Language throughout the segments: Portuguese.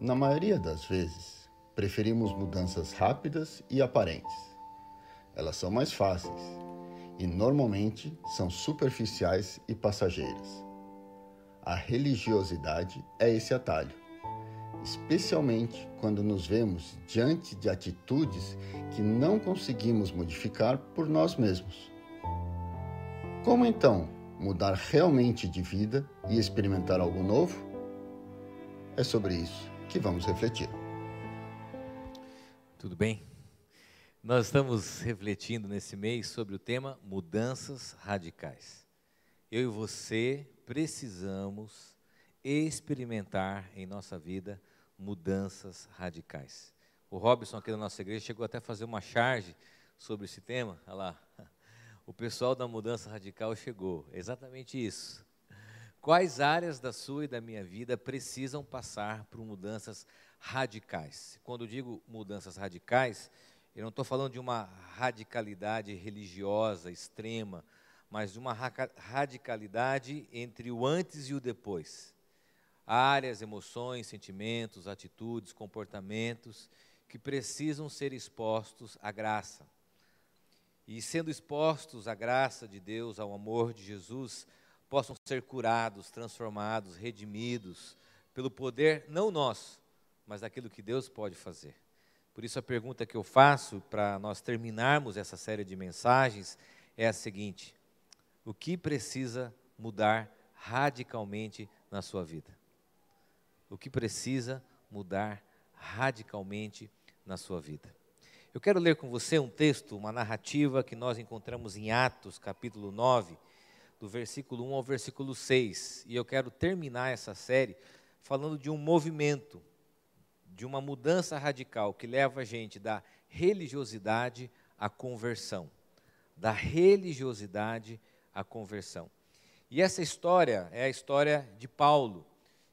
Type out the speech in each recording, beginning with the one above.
Na maioria das vezes, preferimos mudanças rápidas e aparentes. Elas são mais fáceis e normalmente são superficiais e passageiras. A religiosidade é esse atalho, especialmente quando nos vemos diante de atitudes que não conseguimos modificar por nós mesmos. Como então mudar realmente de vida e experimentar algo novo? É sobre isso que vamos refletir. Tudo bem? Nós estamos refletindo nesse mês sobre o tema mudanças radicais. Eu e você precisamos experimentar em nossa vida mudanças radicais. O Robson aqui da nossa igreja chegou até a fazer uma charge sobre esse tema. Olha lá. O pessoal da mudança radical chegou. Exatamente isso. Quais áreas da sua e da minha vida precisam passar por mudanças radicais? Quando eu digo mudanças radicais, eu não estou falando de uma radicalidade religiosa extrema, mas de uma radicalidade entre o antes e o depois. Áreas, emoções, sentimentos, atitudes, comportamentos que precisam ser expostos à graça. E sendo expostos à graça de Deus, ao amor de Jesus, possam ser curados, transformados, redimidos, pelo poder, não nosso, mas daquilo que Deus pode fazer. Por isso, a pergunta que eu faço para nós terminarmos essa série de mensagens é a seguinte: o que precisa mudar radicalmente na sua vida? O que precisa mudar radicalmente na sua vida? Eu quero ler com você um texto, uma narrativa que nós encontramos em Atos, capítulo 9, do versículo 1 ao versículo 6. E eu quero terminar essa série falando de um movimento, de uma mudança radical que leva a gente da religiosidade à conversão. Da religiosidade à conversão. E essa história é a história de Paulo,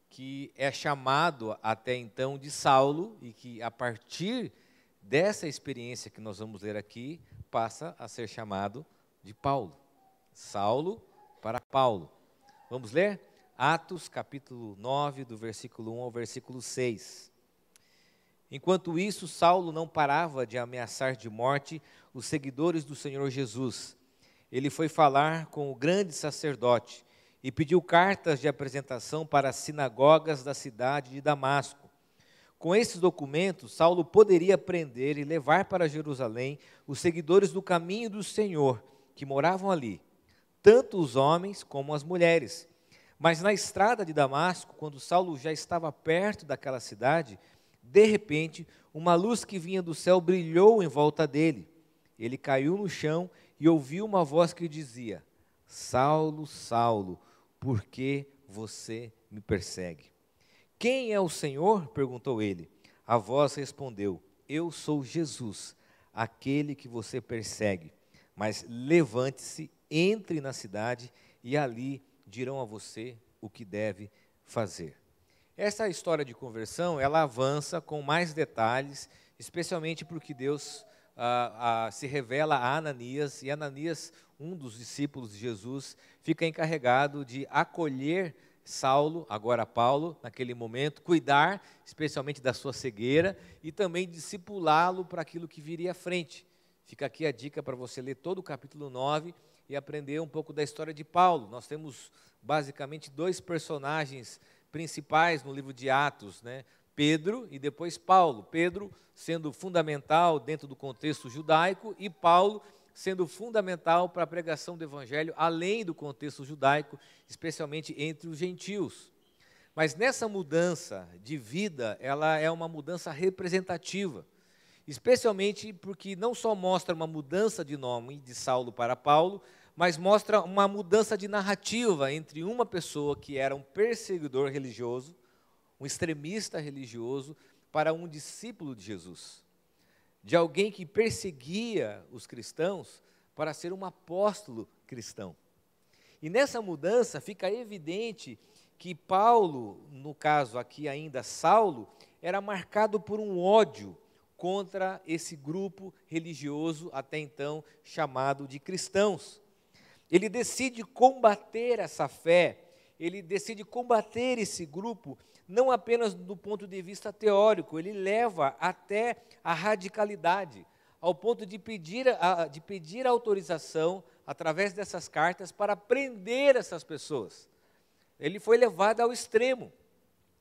que é chamado até então de Saulo e que a partir dessa experiência que nós vamos ler aqui, passa a ser chamado de Paulo. Saulo para Paulo. Vamos ler? Atos capítulo 9, do versículo 1 ao versículo 6. Enquanto isso, Saulo não parava de ameaçar de morte os seguidores do Senhor Jesus. Ele foi falar com o grande sacerdote e pediu cartas de apresentação para as sinagogas da cidade de Damasco. Com esses documentos, Saulo poderia prender e levar para Jerusalém os seguidores do caminho do Senhor que moravam ali tanto os homens como as mulheres. Mas na estrada de Damasco, quando Saulo já estava perto daquela cidade, de repente, uma luz que vinha do céu brilhou em volta dele. Ele caiu no chão e ouviu uma voz que dizia: Saulo, Saulo, por que você me persegue? Quem é o Senhor? perguntou ele. A voz respondeu: Eu sou Jesus, aquele que você persegue. Mas levante-se entre na cidade e ali dirão a você o que deve fazer. Essa história de conversão, ela avança com mais detalhes, especialmente porque Deus ah, ah, se revela a Ananias, e Ananias, um dos discípulos de Jesus, fica encarregado de acolher Saulo, agora Paulo, naquele momento, cuidar especialmente da sua cegueira e também discipulá-lo para aquilo que viria à frente. Fica aqui a dica para você ler todo o capítulo 9 e aprender um pouco da história de Paulo. Nós temos basicamente dois personagens principais no livro de Atos, né? Pedro e depois Paulo. Pedro sendo fundamental dentro do contexto judaico e Paulo sendo fundamental para a pregação do evangelho além do contexto judaico, especialmente entre os gentios. Mas nessa mudança de vida, ela é uma mudança representativa especialmente porque não só mostra uma mudança de nome de Saulo para Paulo, mas mostra uma mudança de narrativa entre uma pessoa que era um perseguidor religioso, um extremista religioso, para um discípulo de Jesus. De alguém que perseguia os cristãos para ser um apóstolo cristão. E nessa mudança fica evidente que Paulo, no caso aqui ainda Saulo, era marcado por um ódio contra esse grupo religioso até então chamado de cristãos. Ele decide combater essa fé ele decide combater esse grupo não apenas do ponto de vista teórico, ele leva até a radicalidade, ao ponto de pedir, a, de pedir autorização, através dessas cartas, para prender essas pessoas. Ele foi levado ao extremo.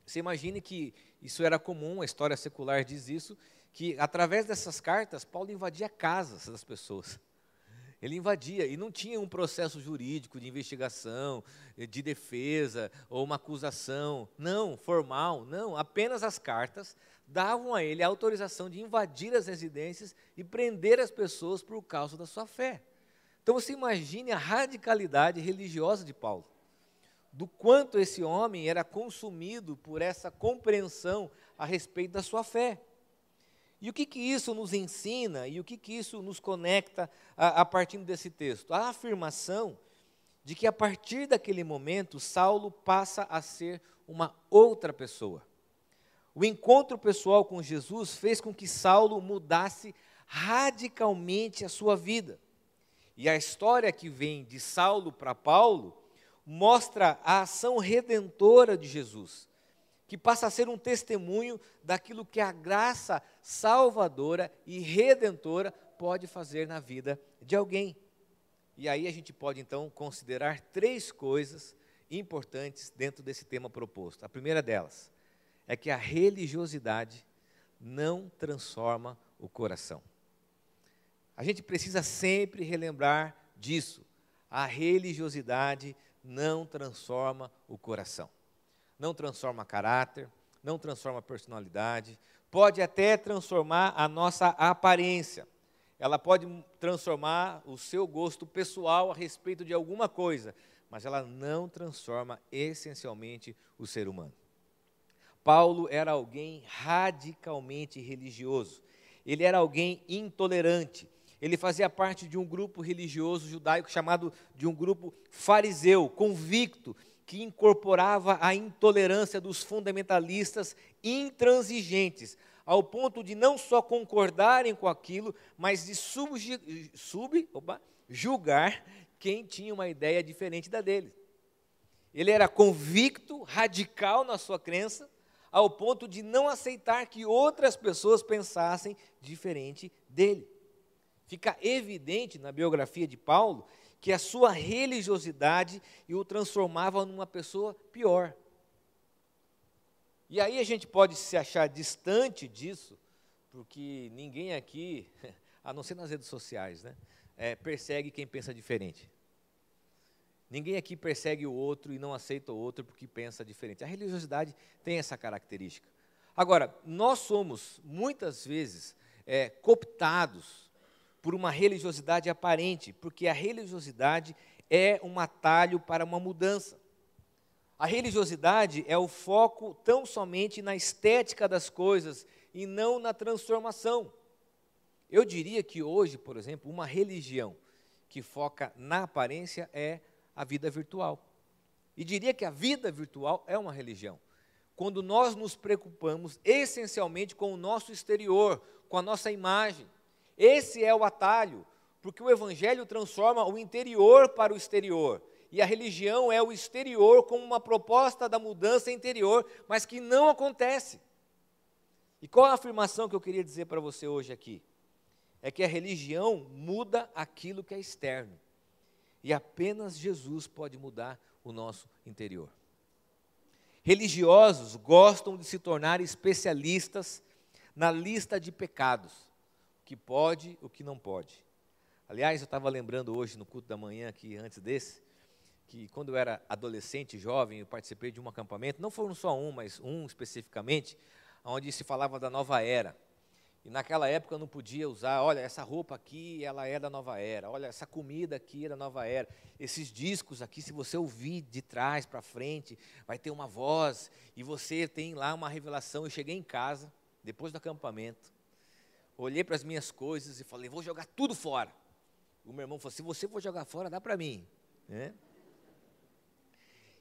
Você imagine que isso era comum, a história secular diz isso, que através dessas cartas, Paulo invadia casas das pessoas. Ele invadia e não tinha um processo jurídico de investigação, de defesa ou uma acusação, não, formal, não, apenas as cartas davam a ele a autorização de invadir as residências e prender as pessoas por causa da sua fé. Então você imagine a radicalidade religiosa de Paulo, do quanto esse homem era consumido por essa compreensão a respeito da sua fé. E o que, que isso nos ensina e o que, que isso nos conecta a, a partir desse texto? A afirmação de que a partir daquele momento Saulo passa a ser uma outra pessoa. O encontro pessoal com Jesus fez com que Saulo mudasse radicalmente a sua vida. E a história que vem de Saulo para Paulo mostra a ação redentora de Jesus que passa a ser um testemunho daquilo que a graça salvadora e redentora pode fazer na vida de alguém. E aí a gente pode então considerar três coisas importantes dentro desse tema proposto. A primeira delas é que a religiosidade não transforma o coração. A gente precisa sempre relembrar disso. A religiosidade não transforma o coração não transforma caráter, não transforma personalidade, pode até transformar a nossa aparência. Ela pode transformar o seu gosto pessoal a respeito de alguma coisa, mas ela não transforma essencialmente o ser humano. Paulo era alguém radicalmente religioso. Ele era alguém intolerante. Ele fazia parte de um grupo religioso judaico chamado de um grupo fariseu, convicto que incorporava a intolerância dos fundamentalistas intransigentes, ao ponto de não só concordarem com aquilo, mas de sub, opa, julgar quem tinha uma ideia diferente da dele. Ele era convicto, radical na sua crença, ao ponto de não aceitar que outras pessoas pensassem diferente dele. Fica evidente na biografia de Paulo que a sua religiosidade o transformava numa pessoa pior. E aí a gente pode se achar distante disso, porque ninguém aqui, a não ser nas redes sociais, né, é, persegue quem pensa diferente. Ninguém aqui persegue o outro e não aceita o outro porque pensa diferente. A religiosidade tem essa característica. Agora, nós somos muitas vezes é, cooptados por uma religiosidade aparente, porque a religiosidade é um atalho para uma mudança. A religiosidade é o foco tão somente na estética das coisas e não na transformação. Eu diria que hoje, por exemplo, uma religião que foca na aparência é a vida virtual. E diria que a vida virtual é uma religião. Quando nós nos preocupamos essencialmente com o nosso exterior, com a nossa imagem, esse é o atalho, porque o evangelho transforma o interior para o exterior. E a religião é o exterior como uma proposta da mudança interior, mas que não acontece. E qual a afirmação que eu queria dizer para você hoje aqui? É que a religião muda aquilo que é externo. E apenas Jesus pode mudar o nosso interior. Religiosos gostam de se tornar especialistas na lista de pecados que pode, o que não pode. Aliás, eu estava lembrando hoje no culto da manhã, aqui antes desse, que quando eu era adolescente, jovem, eu participei de um acampamento, não foram só um, mas um especificamente, onde se falava da nova era. E naquela época eu não podia usar, olha, essa roupa aqui, ela é da nova era, olha, essa comida aqui é da nova era. Esses discos aqui, se você ouvir de trás para frente, vai ter uma voz, e você tem lá uma revelação. Eu cheguei em casa, depois do acampamento, olhei para as minhas coisas e falei, vou jogar tudo fora. O meu irmão falou, se você for jogar fora, dá para mim. Né?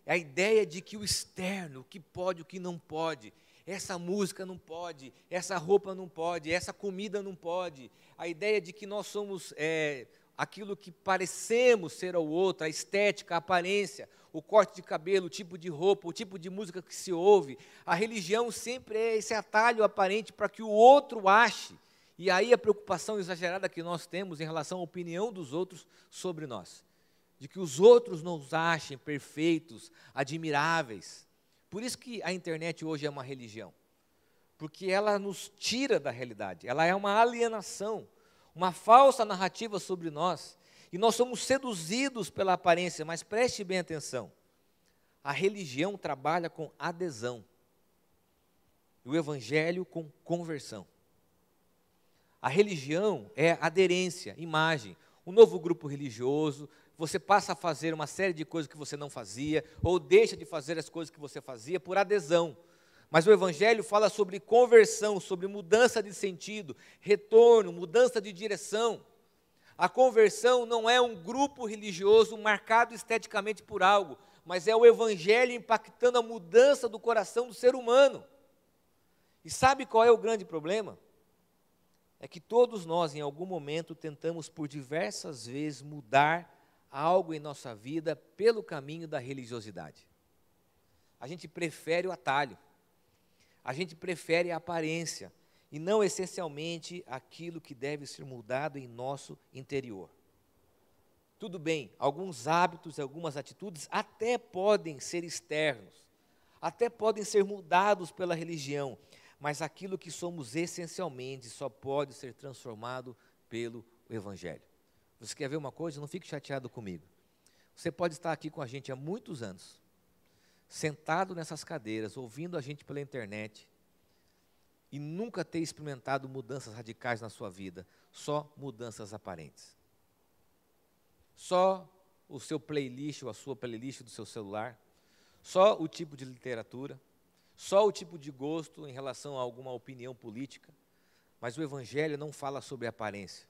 A ideia de que o externo, o que pode, o que não pode, essa música não pode, essa roupa não pode, essa comida não pode. A ideia de que nós somos é, aquilo que parecemos ser ao outro, a estética, a aparência, o corte de cabelo, o tipo de roupa, o tipo de música que se ouve. A religião sempre é esse atalho aparente para que o outro ache. E aí a preocupação exagerada que nós temos em relação à opinião dos outros sobre nós. De que os outros nos achem perfeitos, admiráveis. Por isso que a internet hoje é uma religião. Porque ela nos tira da realidade. Ela é uma alienação, uma falsa narrativa sobre nós e nós somos seduzidos pela aparência, mas preste bem atenção. A religião trabalha com adesão. E o evangelho com conversão. A religião é aderência, imagem. Um novo grupo religioso, você passa a fazer uma série de coisas que você não fazia, ou deixa de fazer as coisas que você fazia por adesão. Mas o Evangelho fala sobre conversão, sobre mudança de sentido, retorno, mudança de direção. A conversão não é um grupo religioso marcado esteticamente por algo, mas é o Evangelho impactando a mudança do coração do ser humano. E sabe qual é o grande problema? É que todos nós, em algum momento, tentamos por diversas vezes mudar algo em nossa vida pelo caminho da religiosidade. A gente prefere o atalho, a gente prefere a aparência, e não essencialmente aquilo que deve ser mudado em nosso interior. Tudo bem, alguns hábitos, algumas atitudes até podem ser externos, até podem ser mudados pela religião, mas aquilo que somos essencialmente só pode ser transformado pelo Evangelho. Você quer ver uma coisa? Não fique chateado comigo. Você pode estar aqui com a gente há muitos anos, sentado nessas cadeiras, ouvindo a gente pela internet, e nunca ter experimentado mudanças radicais na sua vida, só mudanças aparentes. Só o seu playlist ou a sua playlist do seu celular, só o tipo de literatura, só o tipo de gosto em relação a alguma opinião política, mas o Evangelho não fala sobre aparência.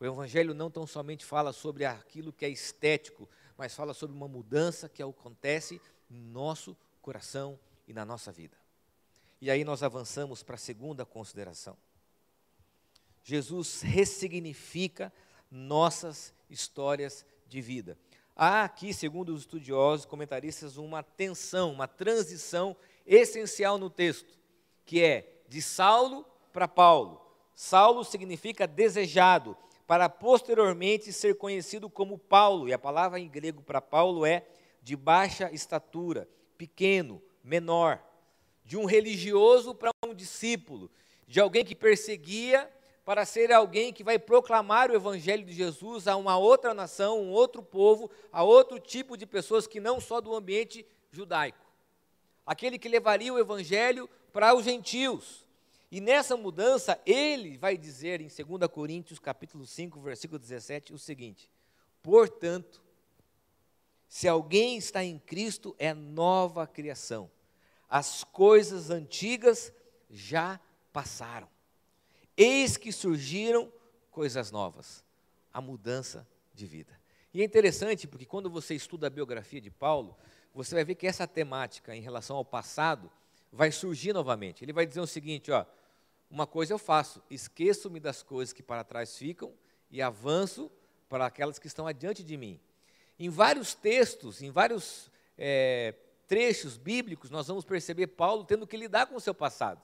O Evangelho não tão somente fala sobre aquilo que é estético, mas fala sobre uma mudança que acontece no nosso coração e na nossa vida. E aí nós avançamos para a segunda consideração. Jesus ressignifica nossas histórias de vida. Há aqui, segundo os estudiosos, comentaristas, uma tensão, uma transição essencial no texto, que é de Saulo para Paulo. Saulo significa desejado, para posteriormente ser conhecido como Paulo, e a palavra em grego para Paulo é de baixa estatura, pequeno, menor de um religioso para um discípulo, de alguém que perseguia para ser alguém que vai proclamar o evangelho de Jesus a uma outra nação, um outro povo, a outro tipo de pessoas que não só do ambiente judaico. Aquele que levaria o evangelho para os gentios. E nessa mudança, ele vai dizer em 2 Coríntios, capítulo 5, versículo 17, o seguinte: Portanto, se alguém está em Cristo, é nova criação as coisas antigas já passaram. Eis que surgiram coisas novas, a mudança de vida. E é interessante porque quando você estuda a biografia de Paulo, você vai ver que essa temática em relação ao passado vai surgir novamente. Ele vai dizer o seguinte, ó, uma coisa eu faço, esqueço-me das coisas que para trás ficam e avanço para aquelas que estão adiante de mim. Em vários textos, em vários é, trechos bíblicos, nós vamos perceber Paulo tendo que lidar com o seu passado.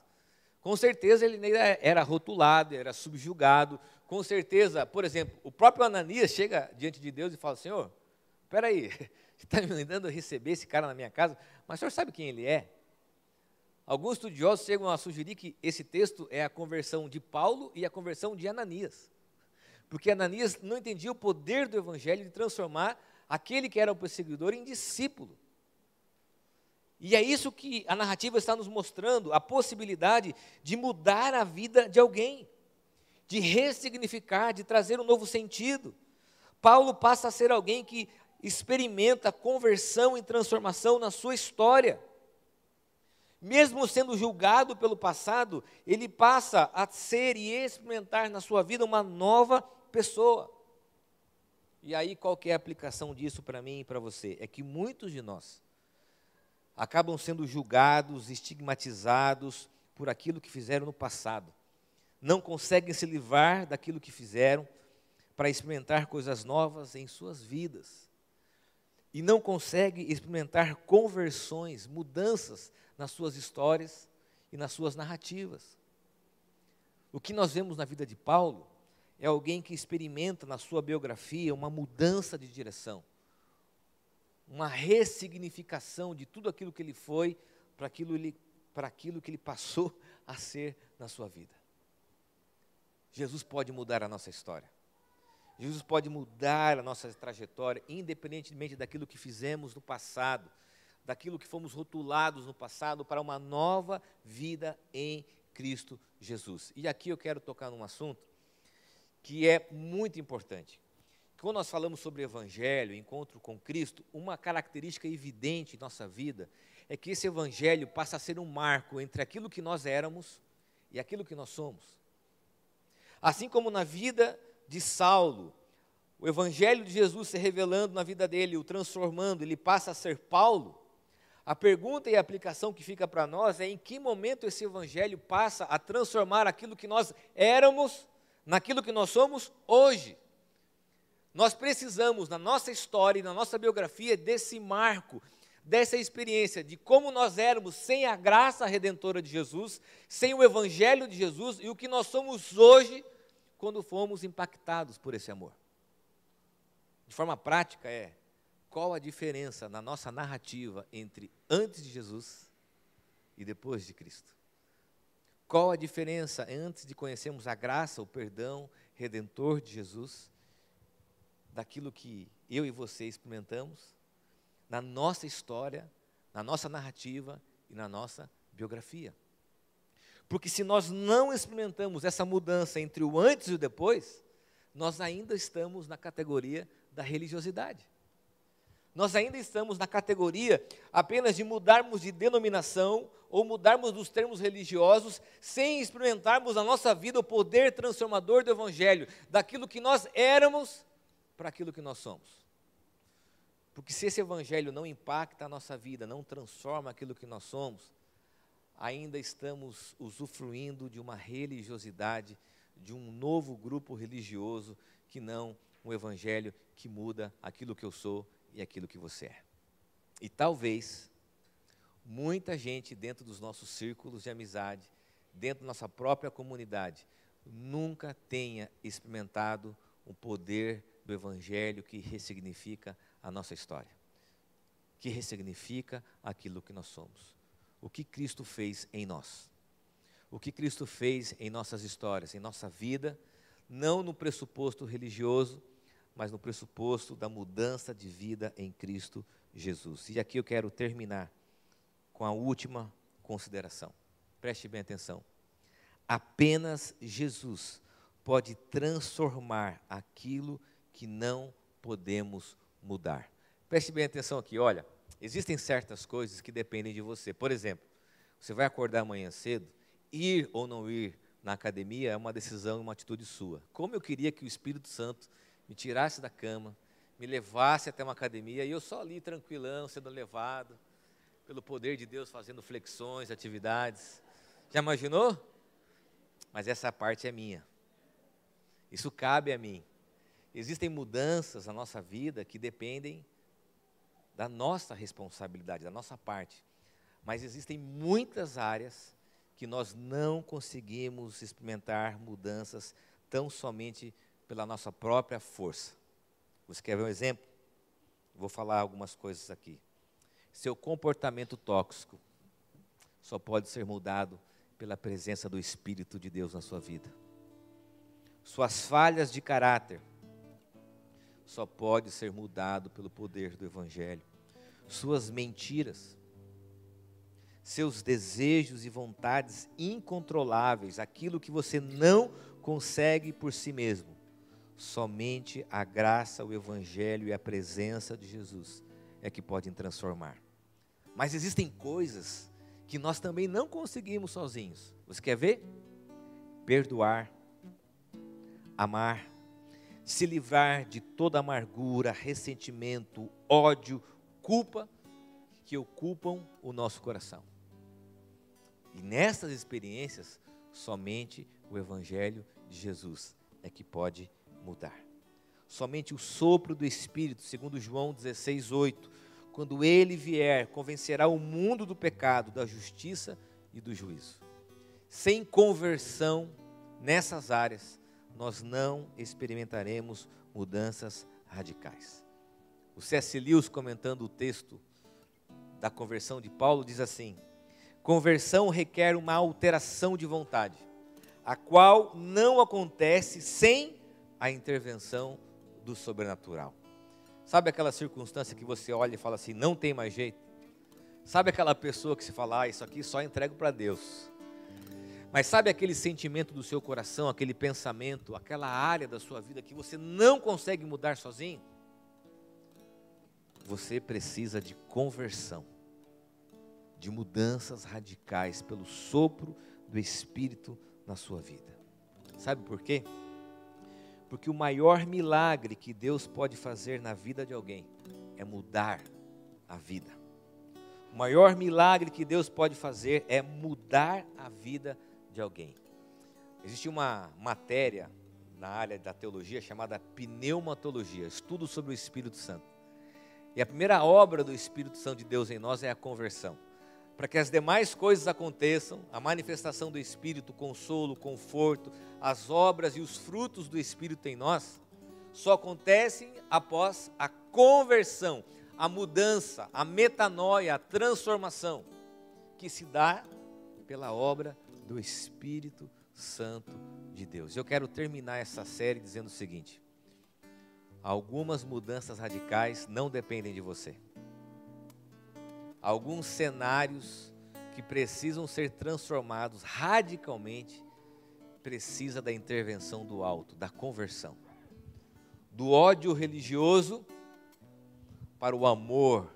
Com certeza ele era rotulado, era subjugado. Com certeza, por exemplo, o próprio Ananias chega diante de Deus e fala: Senhor, espera aí, está me mandando receber esse cara na minha casa, mas o senhor sabe quem ele é? Alguns estudiosos chegam a sugerir que esse texto é a conversão de Paulo e a conversão de Ananias. Porque Ananias não entendia o poder do evangelho de transformar aquele que era o perseguidor em discípulo. E é isso que a narrativa está nos mostrando: a possibilidade de mudar a vida de alguém, de ressignificar, de trazer um novo sentido. Paulo passa a ser alguém que experimenta conversão e transformação na sua história. Mesmo sendo julgado pelo passado, ele passa a ser e experimentar na sua vida uma nova pessoa. E aí, qual é a aplicação disso para mim e para você? É que muitos de nós acabam sendo julgados, estigmatizados por aquilo que fizeram no passado. Não conseguem se livrar daquilo que fizeram para experimentar coisas novas em suas vidas. E não consegue experimentar conversões, mudanças nas suas histórias e nas suas narrativas. O que nós vemos na vida de Paulo é alguém que experimenta na sua biografia uma mudança de direção, uma ressignificação de tudo aquilo que ele foi para aquilo, para aquilo que ele passou a ser na sua vida. Jesus pode mudar a nossa história. Jesus pode mudar a nossa trajetória, independentemente daquilo que fizemos no passado, daquilo que fomos rotulados no passado, para uma nova vida em Cristo Jesus. E aqui eu quero tocar num assunto que é muito importante. Quando nós falamos sobre Evangelho, encontro com Cristo, uma característica evidente em nossa vida é que esse Evangelho passa a ser um marco entre aquilo que nós éramos e aquilo que nós somos. Assim como na vida de Saulo, o Evangelho de Jesus se revelando na vida dele, o transformando, ele passa a ser Paulo. A pergunta e a aplicação que fica para nós é em que momento esse Evangelho passa a transformar aquilo que nós éramos naquilo que nós somos hoje. Nós precisamos, na nossa história e na nossa biografia, desse marco, dessa experiência de como nós éramos sem a graça redentora de Jesus, sem o Evangelho de Jesus e o que nós somos hoje quando fomos impactados por esse amor. De forma prática, é qual a diferença na nossa narrativa entre antes de Jesus e depois de Cristo? Qual a diferença antes de conhecermos a graça, o perdão redentor de Jesus, daquilo que eu e você experimentamos na nossa história, na nossa narrativa e na nossa biografia? Porque se nós não experimentamos essa mudança entre o antes e o depois, nós ainda estamos na categoria da religiosidade. Nós ainda estamos na categoria apenas de mudarmos de denominação ou mudarmos dos termos religiosos sem experimentarmos na nossa vida o poder transformador do Evangelho, daquilo que nós éramos para aquilo que nós somos. Porque se esse Evangelho não impacta a nossa vida, não transforma aquilo que nós somos, ainda estamos usufruindo de uma religiosidade, de um novo grupo religioso que não um evangelho que muda aquilo que eu sou e aquilo que você é. E talvez muita gente dentro dos nossos círculos de amizade, dentro da nossa própria comunidade, nunca tenha experimentado o poder do evangelho que ressignifica a nossa história, que ressignifica aquilo que nós somos o que Cristo fez em nós. O que Cristo fez em nossas histórias, em nossa vida, não no pressuposto religioso, mas no pressuposto da mudança de vida em Cristo Jesus. E aqui eu quero terminar com a última consideração. Preste bem atenção. Apenas Jesus pode transformar aquilo que não podemos mudar. Preste bem atenção aqui, olha. Existem certas coisas que dependem de você. Por exemplo, você vai acordar amanhã cedo, ir ou não ir na academia é uma decisão, uma atitude sua. Como eu queria que o Espírito Santo me tirasse da cama, me levasse até uma academia e eu só ali tranquilão, sendo levado pelo poder de Deus, fazendo flexões, atividades. Já imaginou? Mas essa parte é minha. Isso cabe a mim. Existem mudanças na nossa vida que dependem da nossa responsabilidade, da nossa parte. Mas existem muitas áreas que nós não conseguimos experimentar mudanças tão somente pela nossa própria força. Você quer ver um exemplo? Vou falar algumas coisas aqui. Seu comportamento tóxico só pode ser mudado pela presença do Espírito de Deus na sua vida. Suas falhas de caráter só pode ser mudado pelo poder do Evangelho. Suas mentiras, seus desejos e vontades incontroláveis, aquilo que você não consegue por si mesmo, somente a graça, o Evangelho e a presença de Jesus é que podem transformar. Mas existem coisas que nós também não conseguimos sozinhos. Você quer ver? Perdoar, amar, se livrar de toda amargura, ressentimento, ódio, culpa que ocupam o nosso coração. E nessas experiências, somente o Evangelho de Jesus é que pode mudar. somente o sopro do Espírito, segundo João 16, 8. Quando ele vier, convencerá o mundo do pecado, da justiça e do juízo. Sem conversão nessas áreas, nós não experimentaremos mudanças radicais. O C.S. Lewis, comentando o texto da conversão de Paulo, diz assim: Conversão requer uma alteração de vontade, a qual não acontece sem a intervenção do sobrenatural. Sabe aquela circunstância que você olha e fala assim, não tem mais jeito? Sabe aquela pessoa que se fala, ah, isso aqui só entrego para Deus. Mas sabe aquele sentimento do seu coração, aquele pensamento, aquela área da sua vida que você não consegue mudar sozinho? Você precisa de conversão, de mudanças radicais pelo sopro do Espírito na sua vida. Sabe por quê? Porque o maior milagre que Deus pode fazer na vida de alguém é mudar a vida. O maior milagre que Deus pode fazer é mudar a vida de alguém. Existe uma matéria na área da teologia chamada pneumatologia, estudo sobre o Espírito Santo. E a primeira obra do Espírito Santo de Deus em nós é a conversão para que as demais coisas aconteçam, a manifestação do Espírito, o consolo, o conforto, as obras e os frutos do Espírito em nós, só acontecem após a conversão, a mudança, a metanoia, a transformação, que se dá pela obra do Espírito Santo de Deus. Eu quero terminar essa série dizendo o seguinte: algumas mudanças radicais não dependem de você alguns cenários que precisam ser transformados radicalmente, precisa da intervenção do alto, da conversão. Do ódio religioso para o amor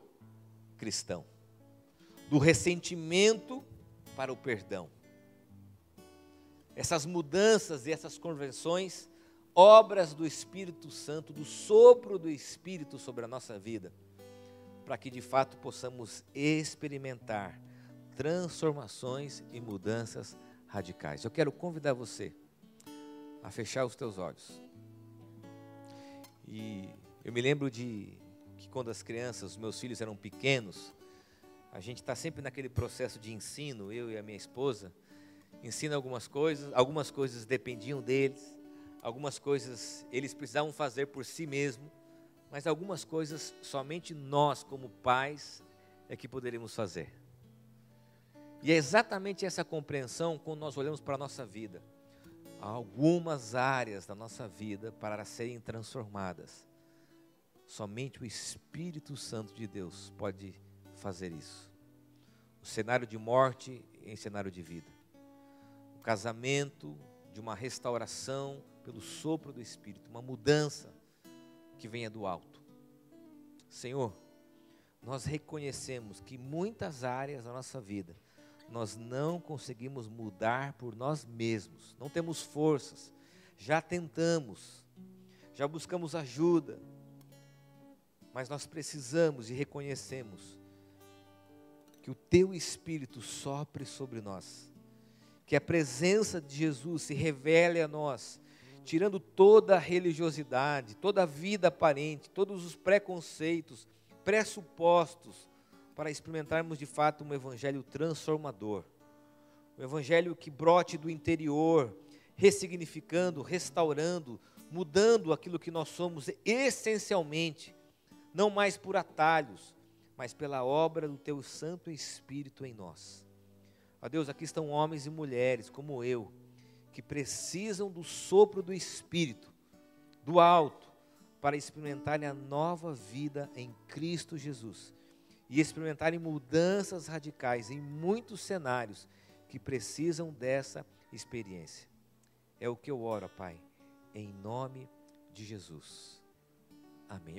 cristão. Do ressentimento para o perdão. Essas mudanças e essas conversões, obras do Espírito Santo, do sopro do Espírito sobre a nossa vida para que de fato possamos experimentar transformações e mudanças radicais. Eu quero convidar você a fechar os teus olhos. E eu me lembro de que quando as crianças, os meus filhos eram pequenos, a gente está sempre naquele processo de ensino, eu e a minha esposa, ensina algumas coisas, algumas coisas dependiam deles, algumas coisas eles precisavam fazer por si mesmos, mas algumas coisas somente nós, como pais, é que poderíamos fazer. E é exatamente essa compreensão quando nós olhamos para a nossa vida. Há algumas áreas da nossa vida para serem transformadas. Somente o Espírito Santo de Deus pode fazer isso. O cenário de morte em cenário de vida. Casamento de uma restauração pelo sopro do Espírito, uma mudança que venha do alto. Senhor, nós reconhecemos que muitas áreas da nossa vida nós não conseguimos mudar por nós mesmos, não temos forças, já tentamos, já buscamos ajuda, mas nós precisamos e reconhecemos que o Teu Espírito sopre sobre nós, que a presença de Jesus se revele a nós tirando toda a religiosidade, toda a vida aparente, todos os preconceitos, pressupostos, para experimentarmos de fato um evangelho transformador. Um evangelho que brote do interior, ressignificando, restaurando, mudando aquilo que nós somos essencialmente, não mais por atalhos, mas pela obra do teu Santo Espírito em nós. Ó Deus, aqui estão homens e mulheres como eu, que precisam do sopro do Espírito, do alto, para experimentarem a nova vida em Cristo Jesus e experimentarem mudanças radicais em muitos cenários que precisam dessa experiência. É o que eu oro, Pai, em nome de Jesus. Amém.